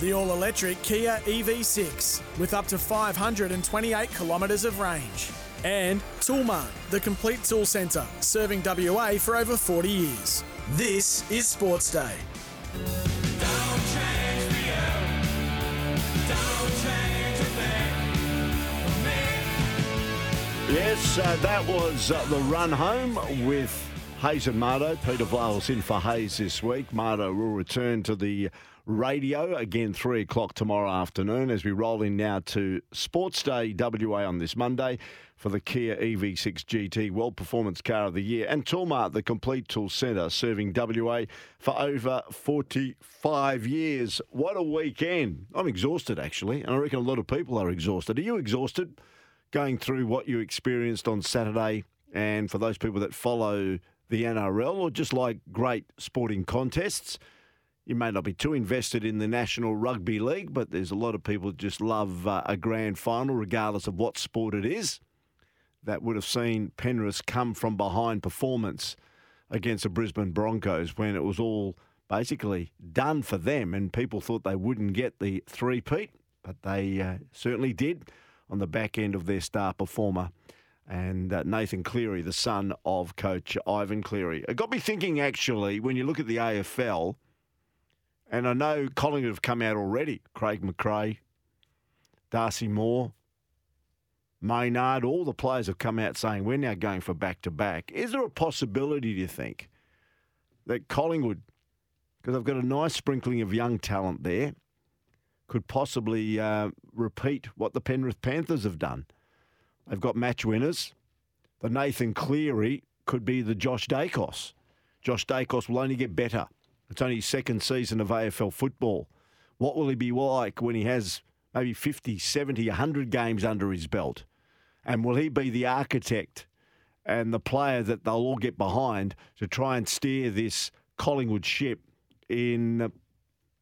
The all electric Kia EV6 with up to 528 kilometres of range. And Toolmart, the complete tool centre, serving WA for over 40 years. This is Sports Day. Yes, uh, that was uh, the run home with Hayes and Mardo. Peter Vale's in for Hayes this week. Mardo will return to the radio again, three o'clock tomorrow afternoon as we roll in now to Sports Day WA on this Monday for the Kia EV6 GT World Performance Car of the Year and Toolmart, the complete tool centre, serving WA for over 45 years. What a weekend! I'm exhausted actually, and I reckon a lot of people are exhausted. Are you exhausted going through what you experienced on Saturday? And for those people that follow the NRL or just like great sporting contests, you may not be too invested in the National Rugby League, but there's a lot of people just love uh, a grand final, regardless of what sport it is. That would have seen Penrith come from behind performance against the Brisbane Broncos when it was all basically done for them, and people thought they wouldn't get the three-peat, but they uh, certainly did on the back end of their star performer and uh, Nathan Cleary, the son of coach Ivan Cleary. It got me thinking, actually, when you look at the AFL, and I know Collingwood have come out already Craig McRae, Darcy Moore, Maynard, all the players have come out saying we're now going for back to back. Is there a possibility, do you think, that Collingwood, because they've got a nice sprinkling of young talent there, could possibly uh, repeat what the Penrith Panthers have done? They've got match winners. The Nathan Cleary could be the Josh Daicos. Josh Daicos will only get better. It's only his second season of AFL football. What will he be like when he has maybe 50, 70, 100 games under his belt? And will he be the architect and the player that they'll all get behind to try and steer this Collingwood ship in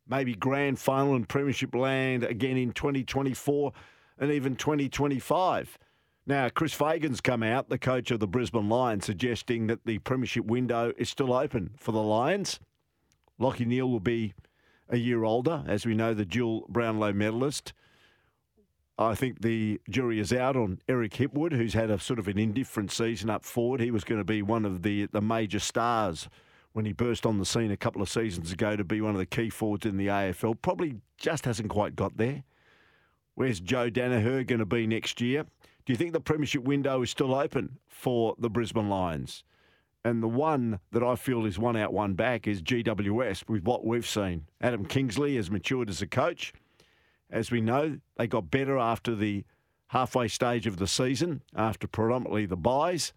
maybe grand final and premiership land again in 2024 and even 2025? Now, Chris Fagan's come out, the coach of the Brisbane Lions, suggesting that the premiership window is still open for the Lions. Lachie Neale will be a year older, as we know, the dual Brownlow medalist. I think the jury is out on Eric Hipwood, who's had a sort of an indifferent season up forward. He was going to be one of the, the major stars when he burst on the scene a couple of seasons ago to be one of the key forwards in the AFL. Probably just hasn't quite got there. Where's Joe Daniher going to be next year? Do you think the premiership window is still open for the Brisbane Lions? And the one that I feel is one out, one back is GWS with what we've seen. Adam Kingsley has matured as a coach. As we know, they got better after the halfway stage of the season, after predominantly the byes.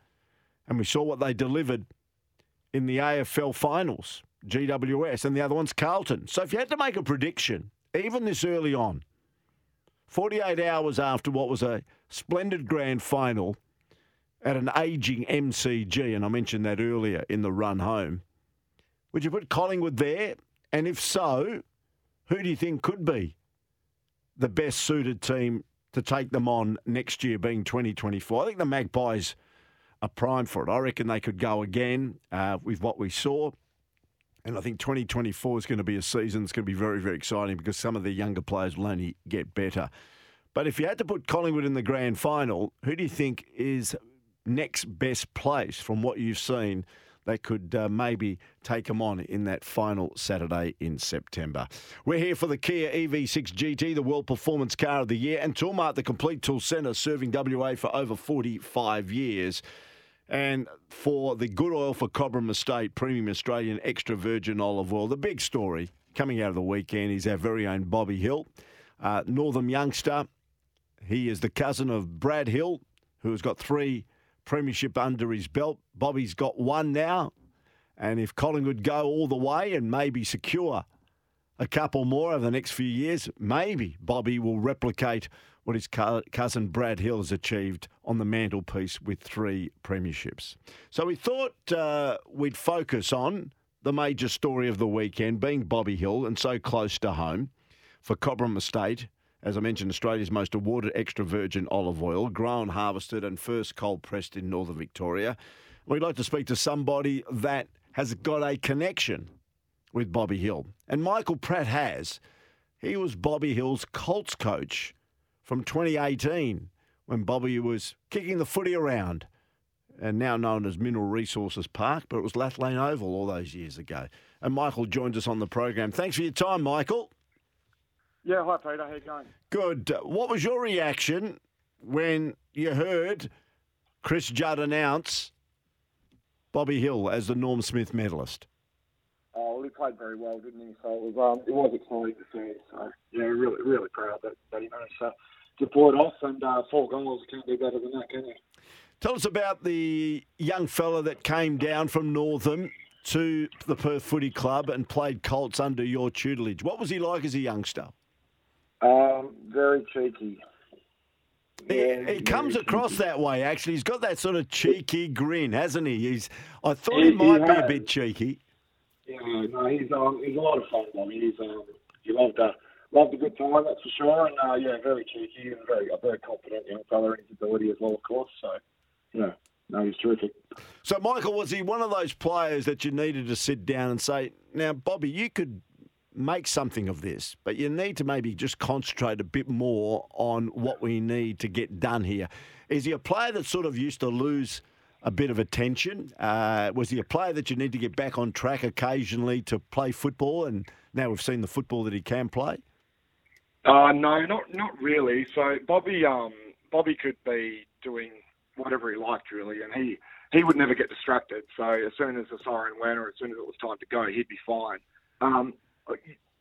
And we saw what they delivered in the AFL finals, GWS, and the other one's Carlton. So if you had to make a prediction, even this early on, 48 hours after what was a splendid grand final at an ageing MCG, and I mentioned that earlier in the run home. Would you put Collingwood there? And if so, who do you think could be the best suited team to take them on next year, being 2024? I think the Magpies are primed for it. I reckon they could go again uh, with what we saw. And I think 2024 is going to be a season that's going to be very, very exciting because some of the younger players will only get better. But if you had to put Collingwood in the grand final, who do you think is next best place from what you've seen that could uh, maybe take them on in that final Saturday in September. We're here for the Kia EV6 GT, the World Performance Car of the Year, and Toolmart, the complete tool centre, serving WA for over 45 years. And for the good oil for Cobram Estate, premium Australian extra virgin olive oil, the big story coming out of the weekend is our very own Bobby Hill, uh, Northam youngster he is the cousin of Brad Hill, who has got three premiership under his belt. Bobby's got one now. And if Collingwood go all the way and maybe secure a couple more over the next few years, maybe Bobby will replicate what his cousin Brad Hill has achieved on the mantelpiece with three premierships. So we thought uh, we'd focus on the major story of the weekend being Bobby Hill and so close to home for Cobram Estate. As I mentioned, Australia's most awarded extra virgin olive oil, grown, harvested, and first cold pressed in northern Victoria. We'd like to speak to somebody that has got a connection with Bobby Hill. And Michael Pratt has. He was Bobby Hill's Colts coach from 2018 when Bobby was kicking the footy around and now known as Mineral Resources Park, but it was Lathlain Oval all those years ago. And Michael joins us on the program. Thanks for your time, Michael. Yeah, hi Peter, how you going? Good. What was your reaction when you heard Chris Judd announce Bobby Hill as the Norm Smith medalist? Oh, well, he played very well, didn't he? So it was, um, it was exciting to see. So yeah, really, really proud that, that he managed to, to pull it off. And uh, four goals, can't do better than that, can you? Tell us about the young fella that came down from Northam to the Perth Footy Club and played Colts under your tutelage. What was he like as a youngster? Um, very cheeky. He, he comes across that way. Actually, he's got that sort of cheeky grin, hasn't he? He's. I thought he, he might he be a bit cheeky. Yeah, no, he's um, he's a lot of fun. I mean, he's um, he loved a loved a good time, that's for sure. And uh, yeah, very cheeky and very a very confident young fella in his ability as well, of course. So yeah, no, he's terrific. So, Michael, was he one of those players that you needed to sit down and say, now, Bobby, you could make something of this, but you need to maybe just concentrate a bit more on what we need to get done here. Is he a player that sort of used to lose a bit of attention? Uh, was he a player that you need to get back on track occasionally to play football? And now we've seen the football that he can play. Uh, no, not not really. So Bobby, um, Bobby could be doing whatever he liked really, and he he would never get distracted. So as soon as the siren went, or as soon as it was time to go, he'd be fine. Um,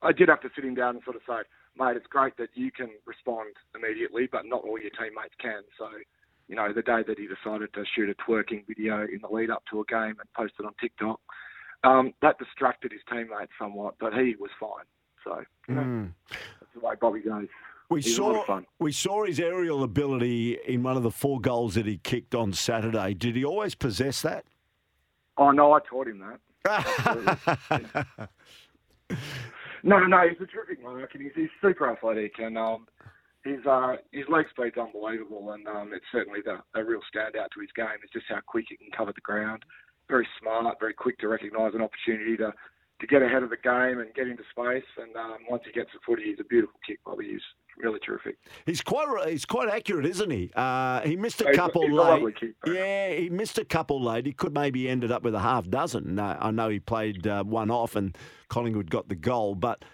I did have to sit him down and sort of say, mate, it's great that you can respond immediately, but not all your teammates can. So, you know, the day that he decided to shoot a twerking video in the lead up to a game and post it on TikTok, um, that distracted his teammates somewhat, but he was fine. So, you know, mm. that's the way Bobby goes. We saw we saw his aerial ability in one of the four goals that he kicked on Saturday. Did he always possess that? Oh no, I taught him that. no, no, he's a terrific mark, and he's, he's super athletic, and um, his uh, his leg speed's unbelievable, and um, it's certainly the a real standout to his game. is just how quick he can cover the ground. Very smart, very quick to recognise an opportunity to to get ahead of the game and get into space. And um, once he gets the footy, he's a beautiful kick, Bobby. He's really terrific. He's quite he's quite accurate, isn't he? Uh, he missed a couple he's late. Kick, yeah, he missed a couple late. He could maybe ended up with a half dozen. Uh, I know he played uh, one off and Collingwood got the goal, but.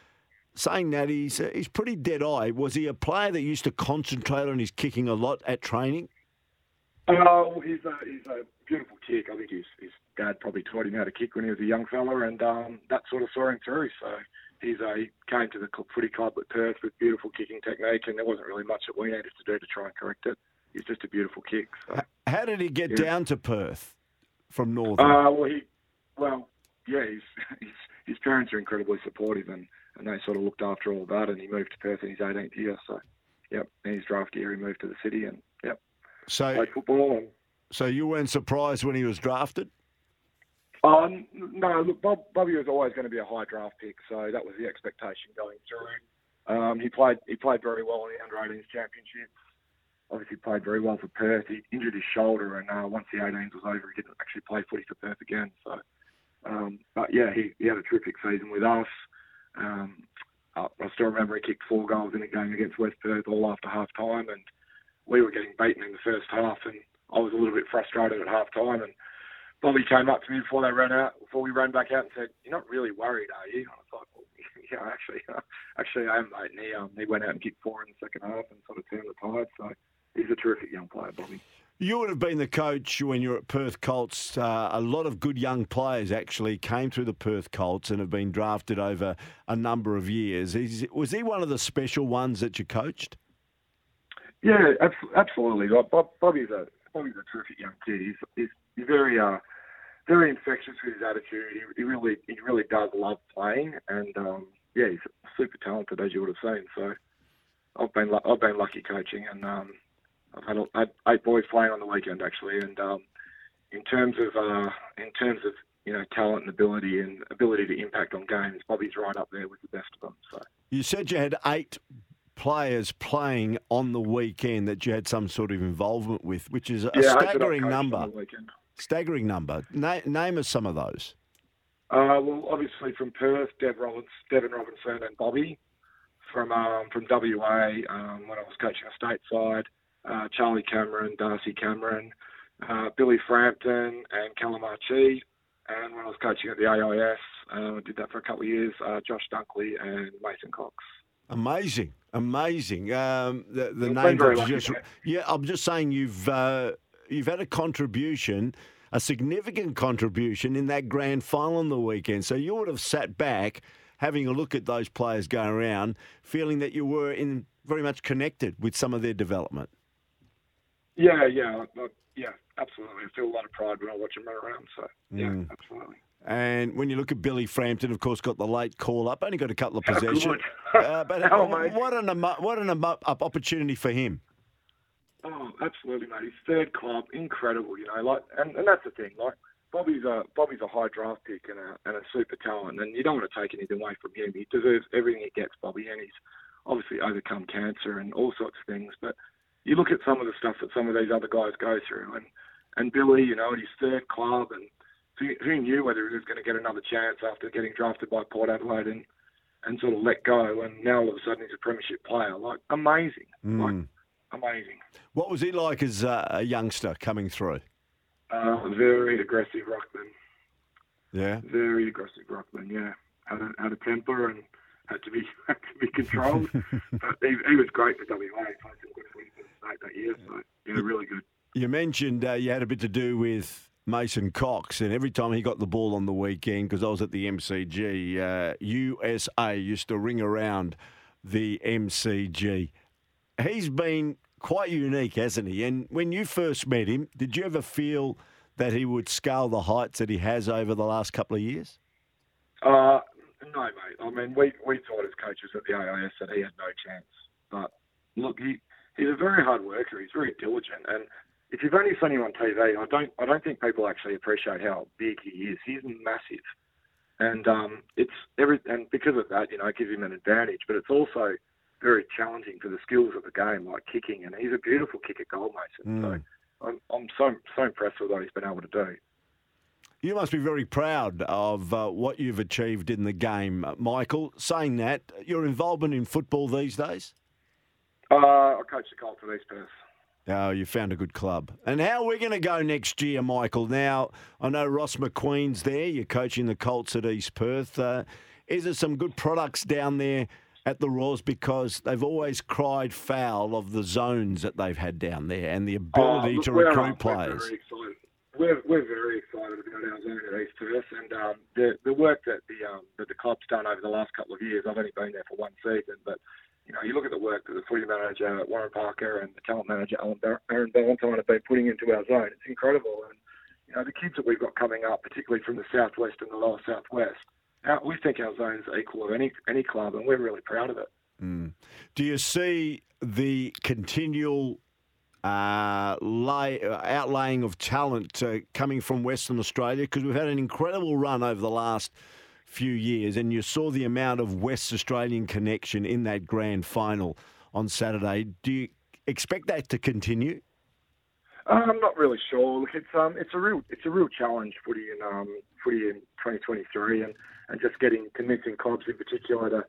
Saying that he's uh, he's pretty dead eye. Was he a player that used to concentrate on his kicking a lot at training? Oh, he's a he's a beautiful kick. I think his his dad probably taught him how to kick when he was a young fella, and um, that sort of saw him through. So he's uh, he came to the footy club at Perth with beautiful kicking technique, and there wasn't really much that we needed to do to try and correct it. He's just a beautiful kick. So. How did he get yeah. down to Perth from Northam? Uh, well, he well yeah, he's, he's, his parents are incredibly supportive, and and they sort of looked after all that, and he moved to Perth in his 18th year. So, yep, in his draft year, he moved to the city, and yep, so played football and so you weren't surprised when he was drafted? Um, no, look, Bob, Bobby was always going to be a high draft pick, so that was the expectation going through. Um, he played he played very well in the under 18s championships. Obviously, played very well for Perth. He injured his shoulder, and uh, once the 18s was over, he didn't actually play footy for Perth again. So, um, but yeah, he, he had a terrific season with us. Um, I, I still remember he kicked four goals in a game against West Perth all after half time, and we were getting beaten in the first half, and I was a little bit frustrated at half time and Bobby came up to me before they ran out, before we ran back out and said, "You're not really worried, are you?" And I was like, well, "Yeah, actually, actually, I am, mate." And he, um, he went out and kicked four in the second half and sort of turned the tide. So he's a terrific young player, Bobby. You would have been the coach when you were at Perth Colts. Uh, a lot of good young players actually came through the Perth Colts and have been drafted over a number of years. Is, was he one of the special ones that you coached? Yeah, absolutely. Bobby's a Bobby's a terrific young kid. He's he's, he's very uh very infectious with his attitude. He, he really he really does love playing, and um, yeah, he's super talented as you would have seen. So I've been I've been lucky coaching, and um, I've had, a, had eight boys playing on the weekend actually, and um, in terms of uh, in terms of you know talent and ability and ability to impact on games, Bobby's right up there with the best of them. So you said you had eight players playing on the weekend that you had some sort of involvement with, which is a yeah, staggering number. Staggering number. Na- name us some of those. Uh, well, obviously from Perth, Dev Rollins, Deven Robertson, and Bobby. From um, from WA, um, when I was coaching a stateside, uh, Charlie Cameron, Darcy Cameron, uh, Billy Frampton, and Callum Archie. And when I was coaching at the AIS, uh, I did that for a couple of years. Uh, Josh Dunkley and Mason Cox. Amazing, amazing. Um, the the name just, yeah. I'm just saying you've uh, you've had a contribution, a significant contribution in that grand final on the weekend. So you would have sat back, having a look at those players going around, feeling that you were in very much connected with some of their development. Yeah, yeah, yeah, absolutely. I feel a lot of pride when I watch them run around. So yeah, mm. absolutely. And when you look at Billy Frampton, of course, got the late call up. Only got a couple of possessions. uh, but oh, what an what an opportunity for him. Oh, absolutely, mate. His third club, incredible. You know, like, and, and that's the thing. Like, Bobby's a Bobby's a high draft pick and a and a super talent, and you don't want to take anything away from him. He deserves everything he gets, Bobby, and he's obviously overcome cancer and all sorts of things. But you look at some of the stuff that some of these other guys go through, and and Billy, you know, at his third club, and who, who knew whether he was going to get another chance after getting drafted by Port Adelaide and and sort of let go, and now all of a sudden he's a premiership player. Like amazing, mm. like amazing. What was he like as a youngster coming through? Uh, very aggressive ruckman. Yeah. Very aggressive ruckman. Yeah, had a, had a temper and had to be had to be controlled. but he, he, was great for WA. Played some good footy for the state that year. So yeah, really good. You mentioned uh, you had a bit to do with Mason Cox, and every time he got the ball on the weekend, because I was at the MCG, uh, USA used to ring around the MCG. He's been quite unique, hasn't he? And when you first met him, did you ever feel that he would scale the heights that he has over the last couple of years? Uh, no, mate. I mean, we, we thought as coaches at the AIS that he had no chance. But look, he, he's a very hard worker. He's very diligent, and if you've only seen him on TV, I don't I don't think people actually appreciate how big he is. He's massive, and um, it's every and because of that, you know, it gives him an advantage. But it's also very challenging for the skills of the game, like kicking, and he's a beautiful kicker, goal, Mason. Mm. So I'm I'm so so impressed with what he's been able to do. You must be very proud of uh, what you've achieved in the game, Michael. Saying that, your involvement in football these days? Uh, I coach the Colts East Perth. Oh, you found a good club. And how are we going to go next year, Michael? Now, I know Ross McQueen's there. You're coaching the Colts at East Perth. Uh, is there some good products down there at the Roars because they've always cried foul of the zones that they've had down there and the ability oh, to recruit players? We're, we're very excited about our zone at East Perth and um, the the work that the um, that the club's done over the last couple of years. I've only been there for one season, but you know, you look at the work that the footy manager Warren Parker and the talent manager Aaron Ballantyne have been putting into our zone. It's incredible, and you know the kids that we've got coming up, particularly from the southwest and the lower southwest, our, we think our zone's equal of any any club, and we're really proud of it. Mm. Do you see the continual uh, lay, uh, outlaying of talent uh, coming from Western Australia? Because we've had an incredible run over the last few years, and you saw the amount of West Australian connection in that grand final on Saturday. Do you expect that to continue? Uh, I'm not really sure. Look, it's um, it's a real, it's a real challenge footy in um, footy in 2023, and, and just getting convincing clubs in particular to,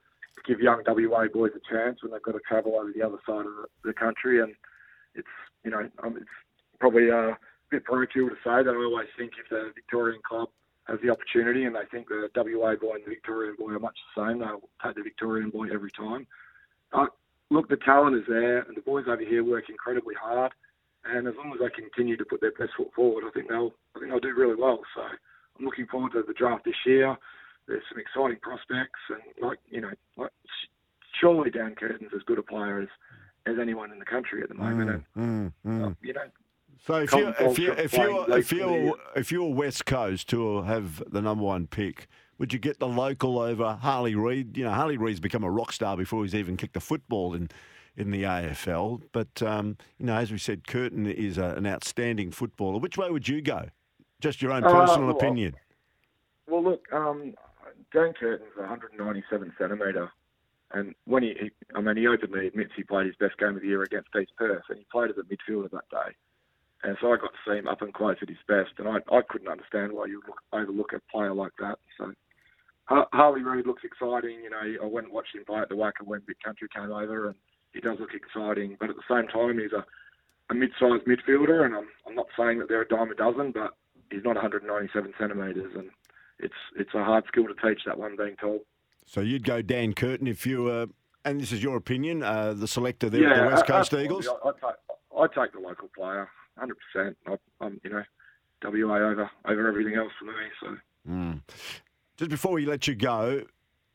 give young WA boys a chance when they've got to travel over the other side of the, the country. And it's you know, um, it's probably uh, a bit parochial to say that I always think if the Victorian club has the opportunity, and they think the WA boy and the Victorian boy are much the same. They'll take the Victorian boy every time. But look, the talent is there, and the boys over here work incredibly hard. And as long as they continue to put their best foot forward, I think they'll I think they'll do really well. So I'm looking forward to the draft this year. There's some exciting prospects, and like you know, like surely Dan Curtin's as good a player as as anyone in the country at the moment. Mm, and, mm, mm. Uh, you know, so if you if you if you if you if you were West Coast to have the number one pick, would you get the local over Harley Reid? You know, Harley Reid's become a rock star before he's even kicked a football in in the AFL. But um, you know, as we said, Curtin is a, an outstanding footballer. Which way would you go? Just your own personal uh, well, opinion. Well, look, um, Dan Curtin's 197 centimetre, and when he, he, I mean, he openly admits he played his best game of the year against East Perth, and he played as a midfielder that day. And so I got to see him up and close at his best, and I, I couldn't understand why you look, overlook a player like that. So Harley Reid looks exciting. You know, I went and watched him play at the WACA when Big Country came over, and he does look exciting. But at the same time, he's a, a mid-sized midfielder, and I'm, I'm not saying that they're a dime a dozen, but he's not 197 centimetres, and it's it's a hard skill to teach. That one being tall. So you'd go Dan Curtin if you were, and this is your opinion, uh, the selector there yeah, at the West Coast Eagles. I'd take, I'd take the local player, 100. percent I'm, you know, WA over over everything else for me. So. Mm. Just before we let you go,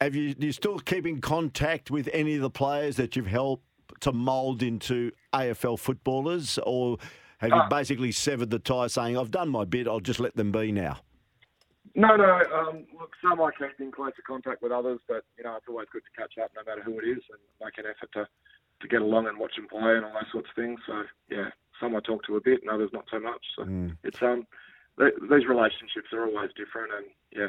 have you do you still keep in contact with any of the players that you've helped to mould into AFL footballers, or have you uh, basically severed the tie, saying I've done my bit, I'll just let them be now? No, no. Um, look, some I keep in closer contact with others, but you know it's always good to catch up, no matter who it is, and make an effort to to get along and watch them play and all those sorts of things. So yeah, some I talk to a bit, and others not so much. So mm. it's um, these relationships are always different, and yeah,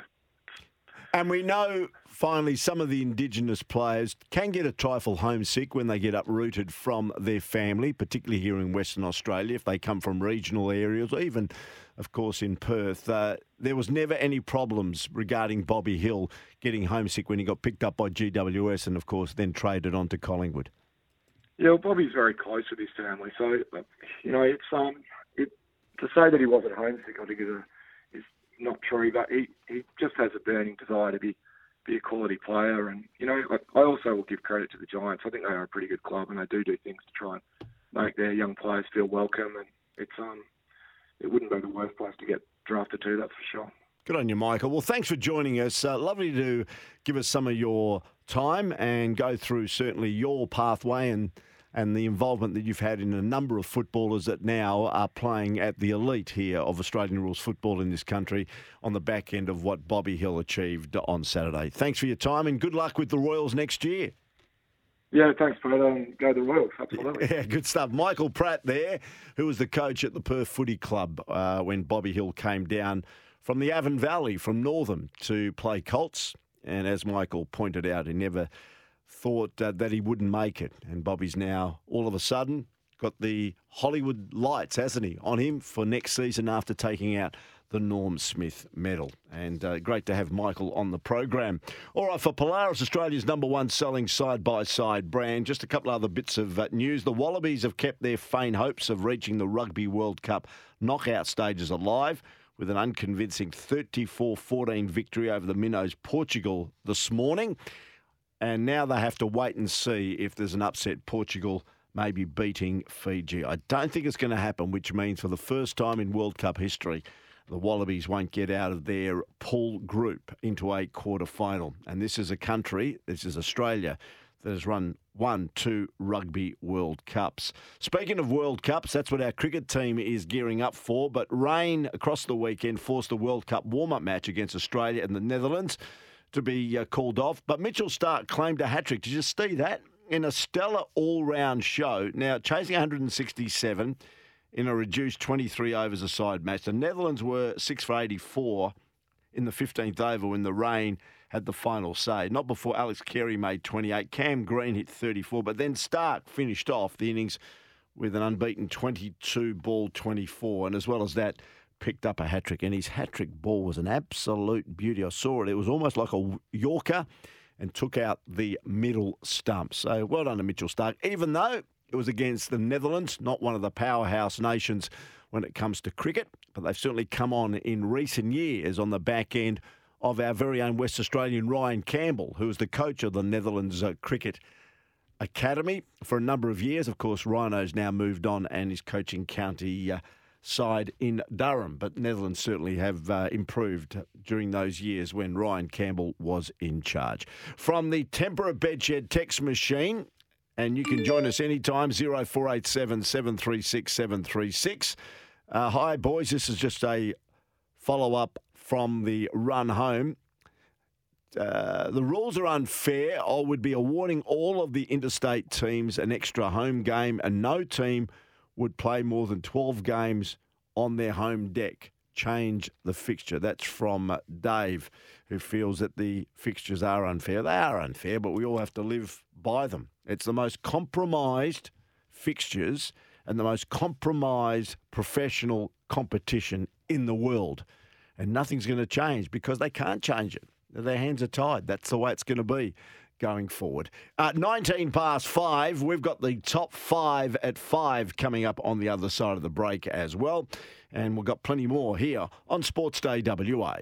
and we know finally some of the Indigenous players can get a trifle homesick when they get uprooted from their family, particularly here in Western Australia, if they come from regional areas or even, of course, in Perth. Uh, there was never any problems regarding Bobby Hill getting homesick when he got picked up by GWS and, of course, then traded on to Collingwood. Yeah, well, Bobby's very close with his family, so you know it's um it, to say that he wasn't homesick, I think is a not true, but he, he just has a burning desire to be be a quality player. And you know, I, I also will give credit to the Giants. I think they are a pretty good club, and they do do things to try and make their young players feel welcome. And it's um, it wouldn't be the worst place to get drafted to. That's for sure. Good on you, Michael. Well, thanks for joining us. Uh, lovely to give us some of your time and go through certainly your pathway and and the involvement that you've had in a number of footballers that now are playing at the elite here of Australian rules football in this country on the back end of what Bobby Hill achieved on Saturday. Thanks for your time and good luck with the Royals next year. Yeah, thanks, Brad. Um, go the Royals, absolutely. Yeah, good stuff. Michael Pratt there, who was the coach at the Perth Footy Club uh, when Bobby Hill came down from the Avon Valley, from Northam, to play Colts. And as Michael pointed out, he never thought uh, that he wouldn't make it. And Bobby's now all of a sudden got the Hollywood lights, hasn't he, on him for next season after taking out the Norm Smith medal. And uh, great to have Michael on the program. All right, for Polaris, Australia's number one selling side by side brand, just a couple other bits of uh, news. The Wallabies have kept their faint hopes of reaching the Rugby World Cup knockout stages alive with an unconvincing 34 14 victory over the Minnows Portugal this morning and now they have to wait and see if there's an upset. Portugal maybe beating Fiji. I don't think it's going to happen, which means for the first time in World Cup history, the Wallabies won't get out of their pool group into a quarter final. And this is a country, this is Australia, that has run one, two Rugby World Cups. Speaking of World Cups, that's what our cricket team is gearing up for. But rain across the weekend forced the World Cup warm up match against Australia and the Netherlands to be uh, called off. But Mitchell Starc claimed a hat trick. Did you see that? In a stellar all round show. Now, chasing 167 in a reduced 23 overs a side match. The Netherlands were 6 for 84 in the 15th over when the rain had the final say. Not before Alex Carey made 28. Cam Green hit 34, but then Starc finished off the innings with an unbeaten 22 ball 24. And as well as that, picked up a hat trick, and his hat trick ball was an absolute beauty. I saw it; it was almost like a Yorker, and took out the middle stump. So well done to Mitchell Starc, even though it was against the Netherlands, not one of the powerhouse nations when it comes to cricket, but they've certainly come on in recent years on the back end of our very own West Australian Ryan Campbell, who was the coach of the Netherlands uh, cricket academy for a number of years. Of course, Rhino's now moved on and is coaching county. Uh, side in Durham. But Netherlands certainly have uh, improved during those years when Ryan Campbell was in charge. From the Tempur Bedshed text machine, and you can join us anytime 0487 736 736. Uh, hi, boys. This is just a follow up from the run home. uh, the rules are unfair. I would be awarding all of the interstate teams an extra home game, and no team would play more than 12 games on their home deck. Change the fixture. That's from uh, Dave, who feels that the fixtures are unfair. They are unfair, but we all have to live by them. It's the most compromised fixtures and the most compromised professional competition in the world. And nothing's going to change because they can't change it. Their hands are tied. That's the way it's going to be going forward. Uh, 19 past five. We've got the top five at five coming up on the other side of the break as well. And we've got plenty more here on Sports Day WA.